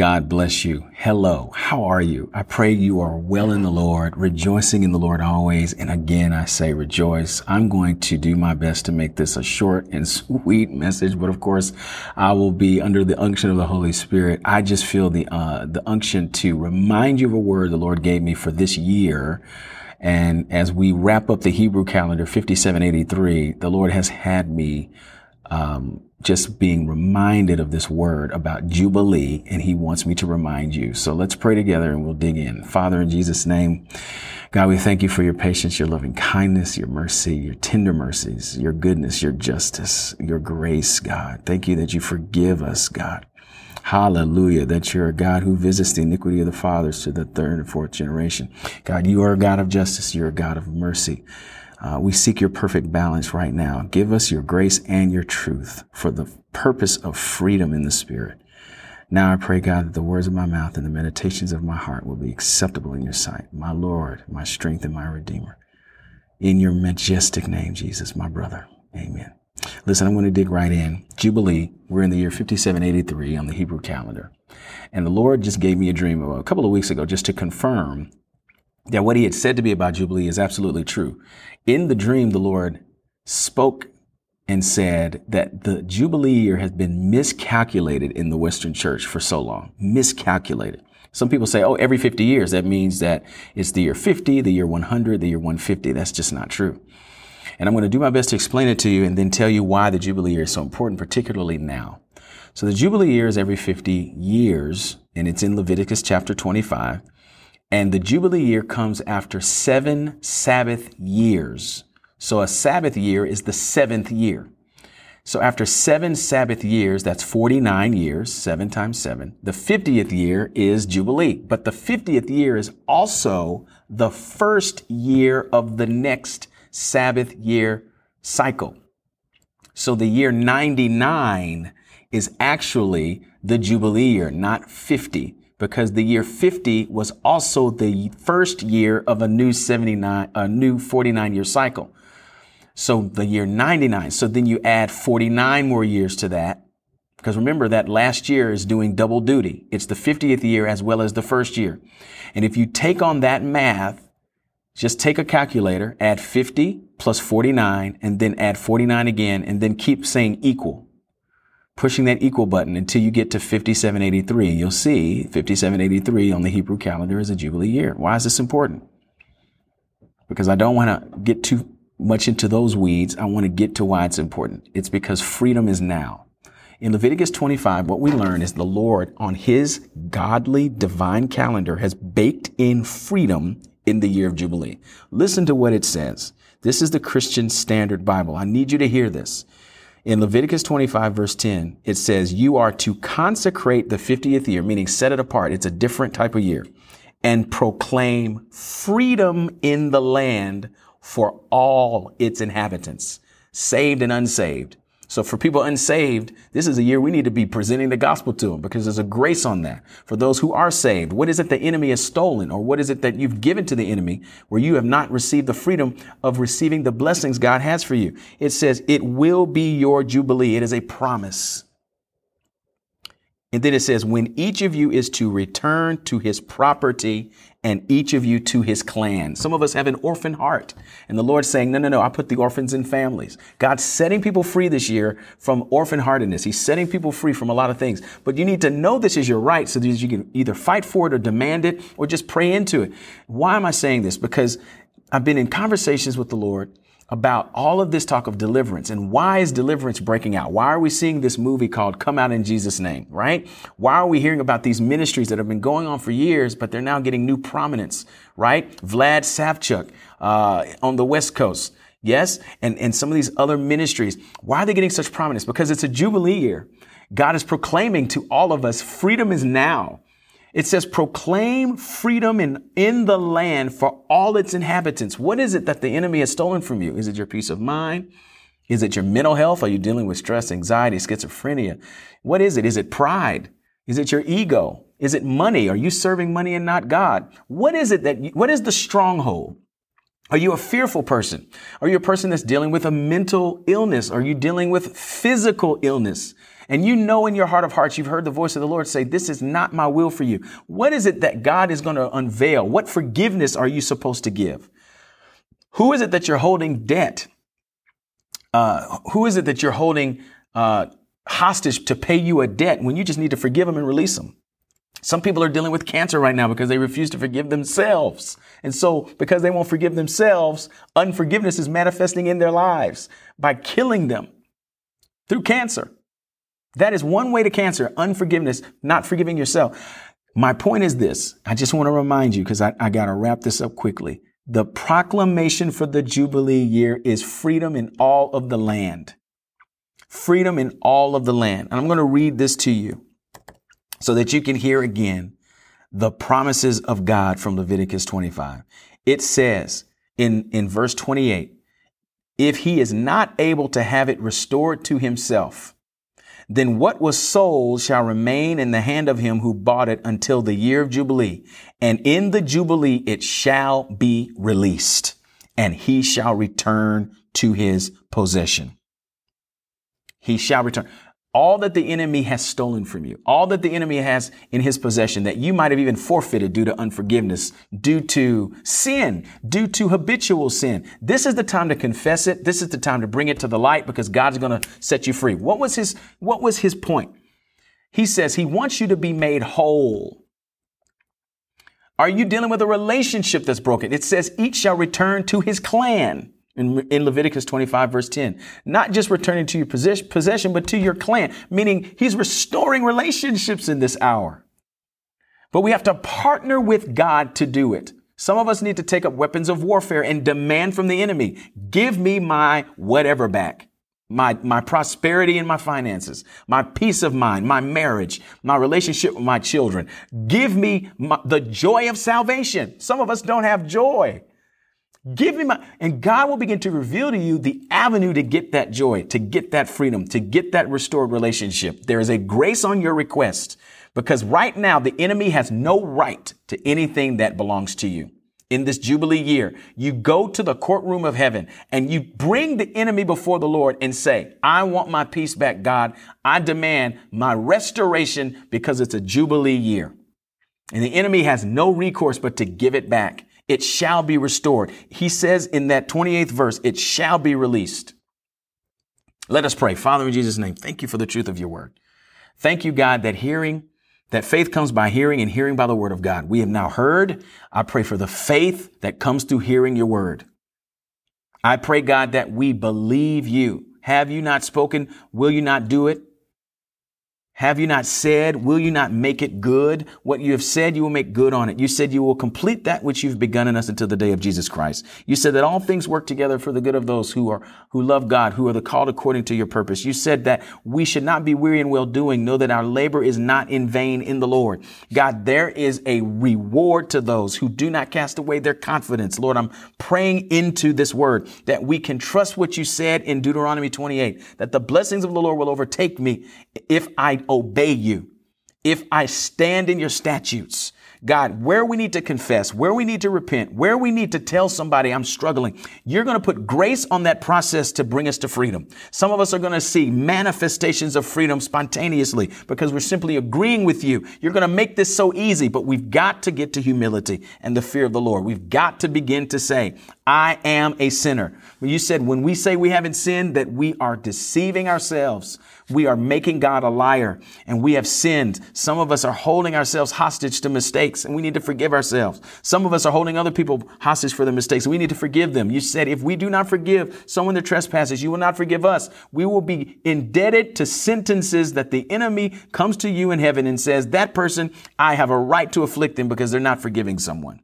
God bless you. Hello. How are you? I pray you are well in the Lord, rejoicing in the Lord always. And again, I say rejoice. I'm going to do my best to make this a short and sweet message, but of course, I will be under the unction of the Holy Spirit. I just feel the, uh, the unction to remind you of a word the Lord gave me for this year. And as we wrap up the Hebrew calendar 5783, the Lord has had me, um, just being reminded of this word about Jubilee, and he wants me to remind you. So let's pray together and we'll dig in. Father, in Jesus' name, God, we thank you for your patience, your loving kindness, your mercy, your tender mercies, your goodness, your justice, your grace, God. Thank you that you forgive us, God. Hallelujah. That you're a God who visits the iniquity of the fathers to the third and fourth generation. God, you are a God of justice. You're a God of mercy. Uh, we seek your perfect balance right now. Give us your grace and your truth for the purpose of freedom in the spirit. Now I pray, God, that the words of my mouth and the meditations of my heart will be acceptable in your sight, my Lord, my strength, and my Redeemer. In your majestic name, Jesus, my brother. Amen. Listen, I'm going to dig right in. Jubilee, we're in the year 5783 on the Hebrew calendar. And the Lord just gave me a dream a couple of weeks ago just to confirm that what he had said to me about Jubilee is absolutely true. In the dream, the Lord spoke and said that the Jubilee year has been miscalculated in the Western church for so long. Miscalculated. Some people say, oh, every 50 years, that means that it's the year 50, the year 100, the year 150. That's just not true. And I'm going to do my best to explain it to you and then tell you why the Jubilee year is so important, particularly now. So the Jubilee year is every 50 years, and it's in Leviticus chapter 25. And the Jubilee year comes after seven Sabbath years. So a Sabbath year is the seventh year. So after seven Sabbath years, that's 49 years, seven times seven. The 50th year is Jubilee, but the 50th year is also the first year of the next Sabbath year cycle. So the year 99 is actually the Jubilee year, not 50 because the year 50 was also the first year of a new 79, a new 49 year cycle. So the year 99. So then you add 49 more years to that. Because remember that last year is doing double duty. It's the 50th year as well as the first year. And if you take on that math, just take a calculator, add 50 plus 49, and then add 49 again, and then keep saying equal pushing that equal button until you get to 5783. You'll see 5783 on the Hebrew calendar is a Jubilee year. Why is this important? Because I don't want to get too much into those weeds. I want to get to why it's important. It's because freedom is now. In Leviticus 25, what we learn is the Lord on his godly divine calendar has baked in freedom in the year of Jubilee. Listen to what it says. This is the Christian Standard Bible. I need you to hear this. In Leviticus 25, verse 10, it says, You are to consecrate the 50th year, meaning set it apart. It's a different type of year, and proclaim freedom in the land for all its inhabitants, saved and unsaved. So for people unsaved, this is a year we need to be presenting the gospel to them because there's a grace on that. For those who are saved, what is it the enemy has stolen or what is it that you've given to the enemy where you have not received the freedom of receiving the blessings God has for you? It says it will be your jubilee. It is a promise. And then it says, when each of you is to return to his property and each of you to his clan. Some of us have an orphan heart. And the Lord's saying, no, no, no, I put the orphans in families. God's setting people free this year from orphan heartedness. He's setting people free from a lot of things. But you need to know this is your right so that you can either fight for it or demand it or just pray into it. Why am I saying this? Because I've been in conversations with the Lord about all of this talk of deliverance and why is deliverance breaking out? Why are we seeing this movie called Come Out in Jesus Name, right? Why are we hearing about these ministries that have been going on for years, but they're now getting new prominence, right? Vlad Savchuk, uh, on the West Coast. Yes. And, and some of these other ministries. Why are they getting such prominence? Because it's a Jubilee year. God is proclaiming to all of us, freedom is now. It says, proclaim freedom in, in the land for all its inhabitants. What is it that the enemy has stolen from you? Is it your peace of mind? Is it your mental health? Are you dealing with stress, anxiety, schizophrenia? What is it? Is it pride? Is it your ego? Is it money? Are you serving money and not God? What is it that, you, what is the stronghold? Are you a fearful person? Are you a person that's dealing with a mental illness? Are you dealing with physical illness? And you know in your heart of hearts, you've heard the voice of the Lord say, this is not my will for you. What is it that God is going to unveil? What forgiveness are you supposed to give? Who is it that you're holding debt? Uh, who is it that you're holding uh, hostage to pay you a debt when you just need to forgive them and release them? Some people are dealing with cancer right now because they refuse to forgive themselves. And so, because they won't forgive themselves, unforgiveness is manifesting in their lives by killing them through cancer. That is one way to cancer, unforgiveness, not forgiving yourself. My point is this. I just want to remind you because I, I got to wrap this up quickly. The proclamation for the Jubilee year is freedom in all of the land. Freedom in all of the land. And I'm going to read this to you so that you can hear again the promises of God from Leviticus 25. It says in, in verse 28, if he is not able to have it restored to himself, then what was sold shall remain in the hand of him who bought it until the year of Jubilee. And in the Jubilee it shall be released, and he shall return to his possession. He shall return all that the enemy has stolen from you, all that the enemy has in his possession that you might have even forfeited due to unforgiveness, due to sin, due to habitual sin. This is the time to confess it. This is the time to bring it to the light because God's going to set you free. What was his, what was his point? He says he wants you to be made whole. Are you dealing with a relationship that's broken? It says each shall return to his clan in, in Leviticus 25, verse 10. Not just returning to your possession, but to your clan, meaning he's restoring relationships in this hour. But we have to partner with God to do it. Some of us need to take up weapons of warfare and demand from the enemy, give me my whatever back. My, my prosperity and my finances, my peace of mind, my marriage, my relationship with my children. Give me my, the joy of salvation. Some of us don't have joy. Give my, and God will begin to reveal to you the avenue to get that joy, to get that freedom, to get that restored relationship. There is a grace on your request because right now the enemy has no right to anything that belongs to you. In this Jubilee year, you go to the courtroom of heaven and you bring the enemy before the Lord and say, I want my peace back, God. I demand my restoration because it's a Jubilee year. And the enemy has no recourse but to give it back it shall be restored. He says in that 28th verse, it shall be released. Let us pray. Father, in Jesus' name, thank you for the truth of your word. Thank you, God, that hearing, that faith comes by hearing and hearing by the word of God. We have now heard. I pray for the faith that comes through hearing your word. I pray, God, that we believe you. Have you not spoken? Will you not do it? Have you not said, will you not make it good? What you have said, you will make good on it. You said you will complete that which you've begun in us until the day of Jesus Christ. You said that all things work together for the good of those who are, who love God, who are the called according to your purpose. You said that we should not be weary in well doing. Know that our labor is not in vain in the Lord. God, there is a reward to those who do not cast away their confidence. Lord, I'm praying into this word that we can trust what you said in Deuteronomy 28, that the blessings of the Lord will overtake me if I obey you, if I stand in your statutes, God, where we need to confess, where we need to repent, where we need to tell somebody I'm struggling, you're going to put grace on that process to bring us to freedom. Some of us are going to see manifestations of freedom spontaneously because we're simply agreeing with you. You're going to make this so easy, but we've got to get to humility and the fear of the Lord. We've got to begin to say, I am a sinner. You said when we say we haven't sinned, that we are deceiving ourselves. We are making God a liar and we have sinned. Some of us are holding ourselves hostage to mistakes and we need to forgive ourselves. Some of us are holding other people hostage for their mistakes and we need to forgive them. You said, if we do not forgive someone their trespasses, you will not forgive us. We will be indebted to sentences that the enemy comes to you in heaven and says, that person, I have a right to afflict them because they're not forgiving someone.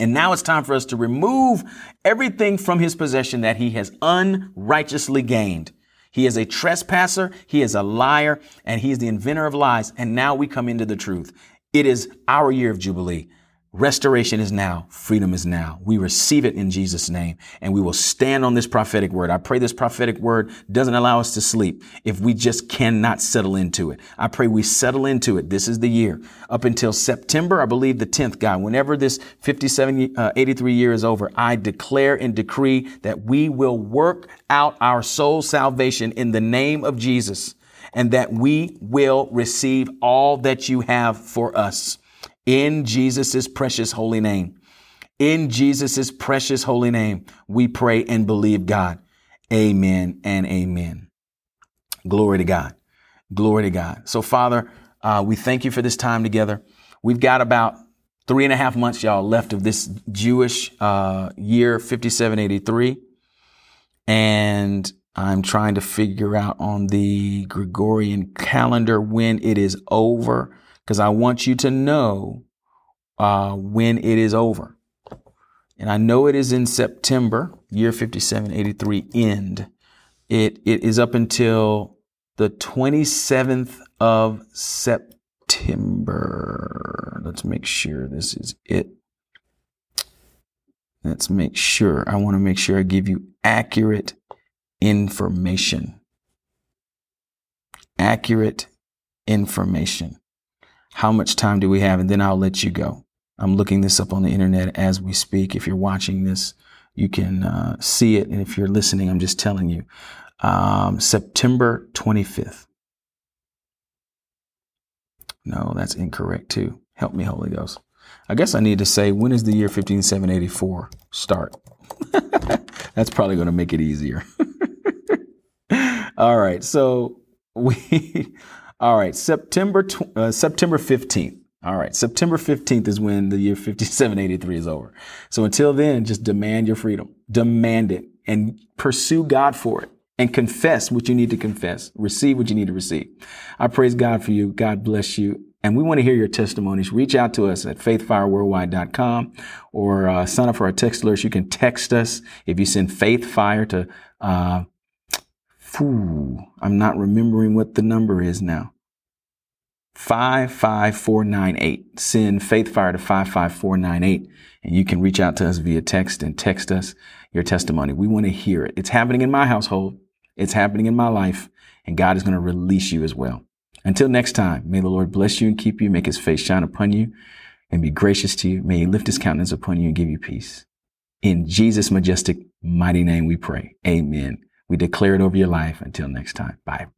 And now it's time for us to remove everything from his possession that he has unrighteously gained. He is a trespasser. He is a liar and he is the inventor of lies. And now we come into the truth. It is our year of Jubilee. Restoration is now. Freedom is now. We receive it in Jesus' name and we will stand on this prophetic word. I pray this prophetic word doesn't allow us to sleep if we just cannot settle into it. I pray we settle into it. This is the year up until September, I believe the 10th, God, whenever this 57, uh, 83 year is over, I declare and decree that we will work out our soul salvation in the name of Jesus and that we will receive all that you have for us in Jesus' precious holy name. In Jesus' precious holy name, we pray and believe God. Amen and amen. Glory to God. Glory to God. So, Father, uh, we thank you for this time together. We've got about three and a half months, y'all, left of this Jewish uh, year 5783. And I'm trying to figure out on the Gregorian calendar when it is over, because I want you to know uh, when it is over. And I know it is in September, year 5783 end. It, it is up until the 27th of September. Let's make sure this is it. Let's make sure. I want to make sure I give you accurate information. Accurate information. How much time do we have? And then I'll let you go. I'm looking this up on the internet as we speak. If you're watching this, you can uh, see it. And if you're listening, I'm just telling you. Um, September 25th. No, that's incorrect too. Help me, Holy Ghost. I guess I need to say, when is the year 15784 start? that's probably going to make it easier. all right. So we, all right, September, uh, September 15th. All right. September 15th is when the year 5783 is over. So until then, just demand your freedom, demand it and pursue God for it and confess what you need to confess. Receive what you need to receive. I praise God for you. God bless you. And we want to hear your testimonies. Reach out to us at faithfireworldwide.com or uh, sign up for our text alerts. You can text us if you send faith fire to, uh, I'm not remembering what the number is now. 55498. Send faith fire to 55498 and you can reach out to us via text and text us your testimony. We want to hear it. It's happening in my household. It's happening in my life and God is going to release you as well. Until next time, may the Lord bless you and keep you, make his face shine upon you and be gracious to you. May he lift his countenance upon you and give you peace. In Jesus' majestic, mighty name we pray. Amen. We declare it over your life. Until next time. Bye.